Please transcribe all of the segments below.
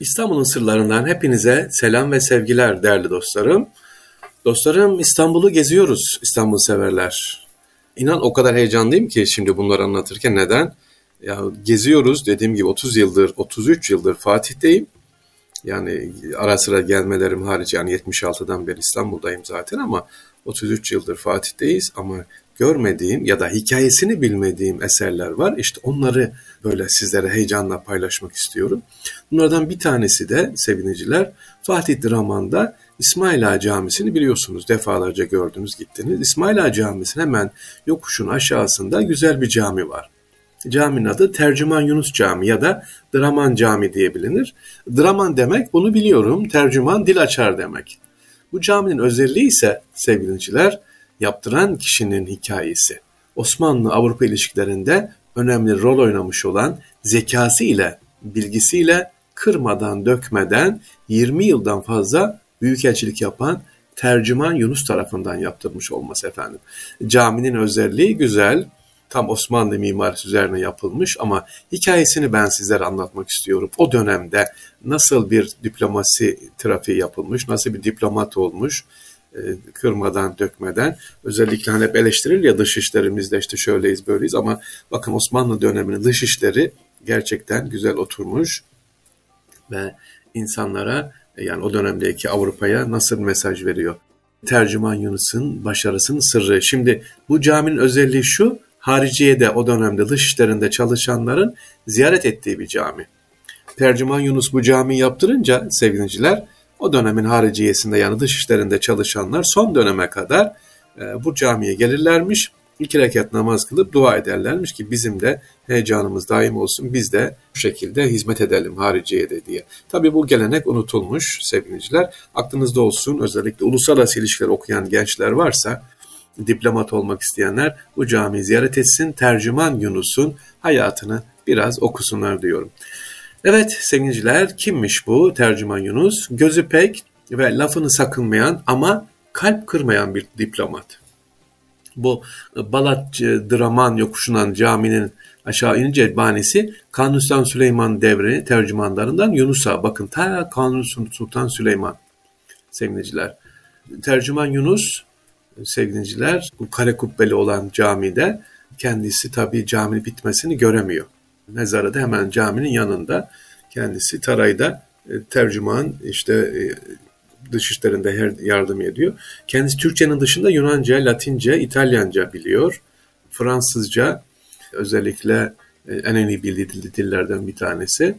İstanbul'un sırlarından hepinize selam ve sevgiler değerli dostlarım. Dostlarım İstanbul'u geziyoruz İstanbul severler. İnan o kadar heyecanlıyım ki şimdi bunları anlatırken neden? Ya geziyoruz dediğim gibi 30 yıldır 33 yıldır Fatih'teyim. Yani ara sıra gelmelerim hariç yani 76'dan beri İstanbul'dayım zaten ama 33 yıldır Fatih'teyiz ama görmediğim ya da hikayesini bilmediğim eserler var. İşte onları böyle sizlere heyecanla paylaşmak istiyorum. Bunlardan bir tanesi de seviniciler Fatih Draman'da İsmail Ağa Camisi'ni biliyorsunuz defalarca gördünüz gittiniz. İsmail Ağa Camisi'nin hemen yokuşun aşağısında güzel bir cami var. Caminin adı Tercüman Yunus Cami ya da Draman Cami diye bilinir. Draman demek bunu biliyorum, tercüman dil açar demek. Bu caminin özelliği ise sevgiliciler yaptıran kişinin hikayesi. Osmanlı-Avrupa ilişkilerinde önemli rol oynamış olan zekası ile, bilgisiyle kırmadan, dökmeden 20 yıldan fazla büyükelçilik yapan tercüman Yunus tarafından yaptırmış olması efendim. Caminin özelliği güzel, tam Osmanlı mimarisi üzerine yapılmış ama hikayesini ben sizlere anlatmak istiyorum. O dönemde nasıl bir diplomasi trafiği yapılmış, nasıl bir diplomat olmuş, kırmadan, dökmeden. Özellikle hani hep eleştirilir ya dış işte şöyleyiz, böyleyiz ama bakın Osmanlı döneminin dış işleri gerçekten güzel oturmuş ve insanlara yani o dönemdeki Avrupa'ya nasıl mesaj veriyor? Tercüman Yunus'un başarısının sırrı. Şimdi bu caminin özelliği şu, hariciyede o dönemde dış işlerinde çalışanların ziyaret ettiği bir cami. Tercüman Yunus bu cami yaptırınca sevgiliciler o dönemin hariciyesinde yani dış işlerinde çalışanlar son döneme kadar e, bu camiye gelirlermiş. iki rekat namaz kılıp dua ederlermiş ki bizim de heyecanımız daim olsun biz de bu şekilde hizmet edelim hariciyede diye. Tabi bu gelenek unutulmuş sevgiliciler. Aklınızda olsun özellikle uluslararası ilişkiler okuyan gençler varsa diplomat olmak isteyenler bu camiyi ziyaret etsin. Tercüman Yunus'un hayatını biraz okusunlar diyorum. Evet sevgiliciler kimmiş bu tercüman Yunus? Gözü pek ve lafını sakınmayan ama kalp kırmayan bir diplomat. Bu Balat Draman yokuşunan caminin aşağı inince banisi Kanuni Sultan Süleyman devri tercümanlarından Yunus'a. Bakın ta Kanuni Sultan Süleyman sevgiliciler. Tercüman Yunus sevgiliciler bu kare kubbeli olan camide kendisi tabii caminin bitmesini göremiyor. Mezarı da hemen caminin yanında. Kendisi Taray'da e, tercüman işte e, dış işlerinde her yardım ediyor. Kendisi Türkçenin dışında Yunanca, Latince, İtalyanca biliyor. Fransızca özellikle e, en iyi bildiği dillerden bir tanesi.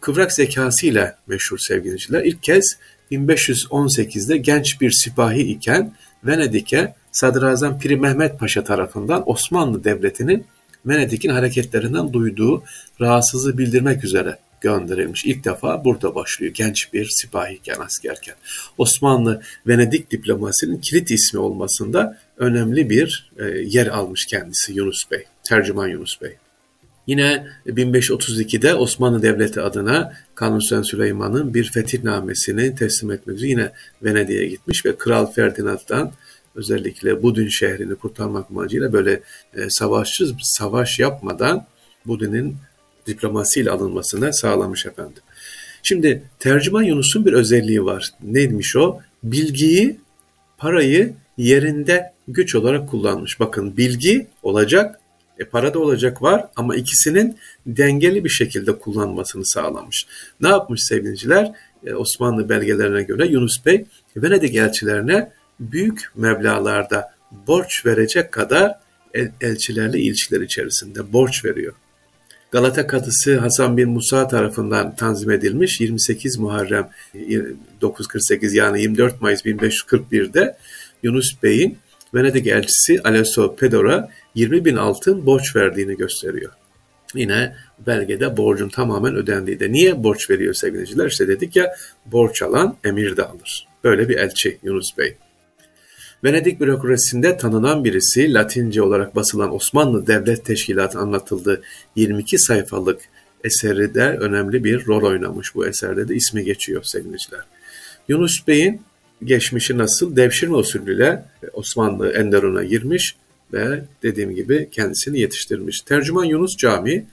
Kıvrak zekasıyla meşhur sevgiliciler. İlk kez 1518'de genç bir sipahi iken Venedik'e Sadrazam Piri Mehmet Paşa tarafından Osmanlı Devleti'nin Venedik'in hareketlerinden duyduğu rahatsızlığı bildirmek üzere gönderilmiş. İlk defa burada başlıyor genç bir sipahiyken askerken. Osmanlı Venedik diplomasinin kilit ismi olmasında önemli bir e, yer almış kendisi Yunus Bey, tercüman Yunus Bey. Yine 1532'de Osmanlı Devleti adına Kanuni Süleyman'ın bir fetihnamesini teslim etmek üzere yine Venedik'e gitmiş ve Kral Ferdinand'dan özellikle Budin şehrini kurtarmak amacıyla böyle e, savaşsız savaş yapmadan Budin'in diplomasiyle alınmasını sağlamış efendim. Şimdi tercüman Yunus'un bir özelliği var. Neymiş o? Bilgiyi, parayı yerinde güç olarak kullanmış. Bakın bilgi olacak, e, para da olacak var ama ikisinin dengeli bir şekilde kullanmasını sağlamış. Ne yapmış sevgiliciler? E, Osmanlı belgelerine göre Yunus Bey Venedik elçilerine büyük meblalarda borç verecek kadar el, elçilerle ilişkiler içerisinde borç veriyor. Galata Kadısı Hasan bin Musa tarafından tanzim edilmiş 28 Muharrem 948 yani 24 Mayıs 1541'de Yunus Bey'in Venedik elçisi Alessio Pedor'a 20 bin altın borç verdiğini gösteriyor. Yine belgede borcun tamamen ödendiği de. Niye borç veriyor sevgiliciler? İşte dedik ya borç alan emir de alır. Böyle bir elçi Yunus Bey. Venedik bürokrasisinde tanınan birisi Latince olarak basılan Osmanlı Devlet Teşkilatı anlatıldığı 22 sayfalık eseri de önemli bir rol oynamış. Bu eserde de ismi geçiyor sevgiliciler. Yunus Bey'in geçmişi nasıl? Devşirme usulüyle Osmanlı Enderun'a girmiş ve dediğim gibi kendisini yetiştirmiş. Tercüman Yunus Camii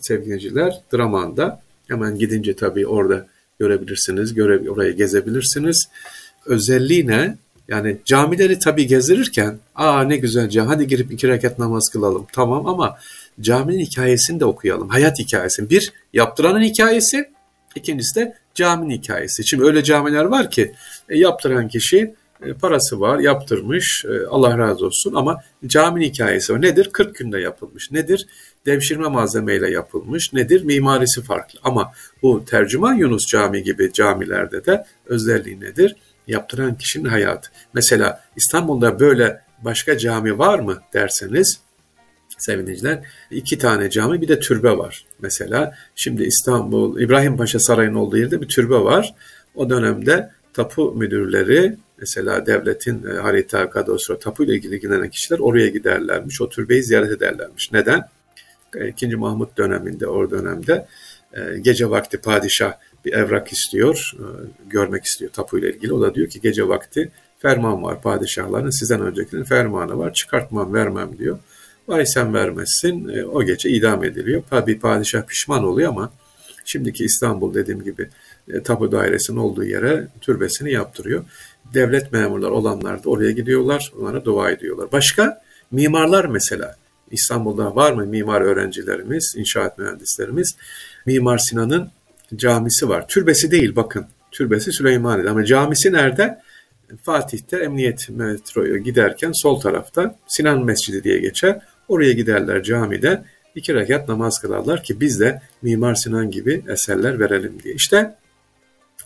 sevgiliciler Draman'da Hemen gidince tabii orada görebilirsiniz, göre, orayı gezebilirsiniz. Özelliği ne? Yani camileri tabii gezdirirken, aa ne güzel cami, hadi girip iki rekat namaz kılalım. Tamam ama caminin hikayesini de okuyalım. Hayat hikayesi. Bir, yaptıranın hikayesi. ikincisi de caminin hikayesi. Şimdi öyle camiler var ki e, yaptıran kişi e, parası var, yaptırmış, e, Allah razı olsun ama caminin hikayesi o. Nedir? 40 günde yapılmış. Nedir? Devşirme malzemeyle yapılmış. Nedir? Mimarisi farklı. Ama bu tercüman Yunus Cami gibi camilerde de özelliği nedir? Yaptıran kişinin hayatı. Mesela İstanbul'da böyle başka cami var mı derseniz sevgiliciler iki tane cami bir de türbe var. Mesela şimdi İstanbul İbrahim Paşa Sarayı'nın olduğu yerde bir türbe var. O dönemde tapu müdürleri mesela devletin e, harita, kadastro, tapu ile ilgili ilgilenen kişiler oraya giderlermiş. O türbeyi ziyaret ederlermiş. Neden? E, ikinci Mahmut döneminde, o dönemde e, gece vakti padişah bir evrak istiyor, e, görmek istiyor tapu ile ilgili. O da diyor ki gece vakti ferman var padişahların sizden öncekinin fermanı var çıkartmam vermem diyor. Vay sen vermezsin e, o gece idam ediliyor. Tabi padişah pişman oluyor ama şimdiki İstanbul dediğim gibi e, tapu dairesinin olduğu yere türbesini yaptırıyor. Devlet memurlar olanlar da oraya gidiyorlar, onlara dua ediyorlar. Başka mimarlar mesela İstanbul'da var mı mimar öğrencilerimiz, inşaat mühendislerimiz? Mimar Sinan'ın camisi var. Türbesi değil bakın. Türbesi Süleymaniye'de ama camisi nerede? Fatih'te Emniyet metroya giderken sol tarafta Sinan Mescidi diye geçer. Oraya giderler camide iki rekat namaz kılarlar ki biz de Mimar Sinan gibi eserler verelim diye. İşte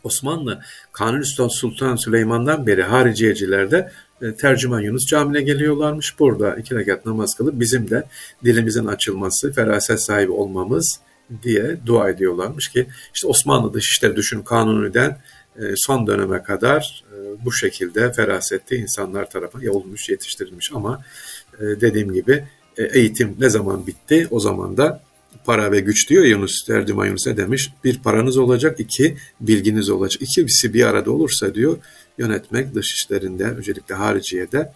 Osmanlı Kanuni Sultan Süleyman'dan beri hariciyecilerde tercüman Yunus Camii'ne geliyorlarmış. Burada iki rekat namaz kılıp bizim de dilimizin açılması, feraset sahibi olmamız diye dua ediyorlarmış ki işte Osmanlı Dışişleri düşün Kanuni'den e, son döneme kadar e, bu şekilde ferasetli insanlar tarafından olmuş, yetiştirilmiş ama dediğim gibi eğitim ne zaman bitti? O zaman da para ve güç diyor Yunus, Tercüman Yunus ne demiş? Bir paranız olacak, iki bilginiz olacak. İkisi bir arada olursa diyor yönetmek dış işlerinde, özellikle hariciyede,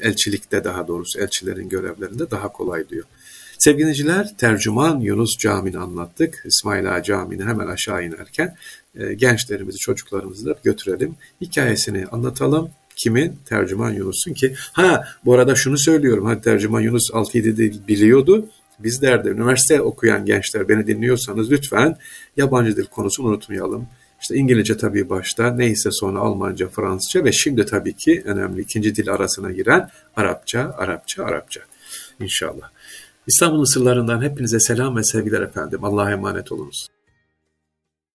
elçilikte daha doğrusu elçilerin görevlerinde daha kolay diyor. Sevgiliciler tercüman Yunus Camii'ni anlattık. İsmail Ağa Camii'ni hemen aşağı inerken e, gençlerimizi, çocuklarımızı da götürelim. Hikayesini anlatalım. Kimin? Tercüman Yunus'un ki. Ha bu arada şunu söylüyorum. Hadi tercüman Yunus 6-7'de biliyordu. Bizler üniversite okuyan gençler beni dinliyorsanız lütfen yabancı dil konusunu unutmayalım. İşte İngilizce tabii başta, neyse sonra Almanca, Fransızca ve şimdi tabii ki önemli ikinci dil arasına giren Arapça, Arapça, Arapça. İnşallah. İstanbul'un sırlarından hepinize selam ve sevgiler efendim. Allah'a emanet olunuz.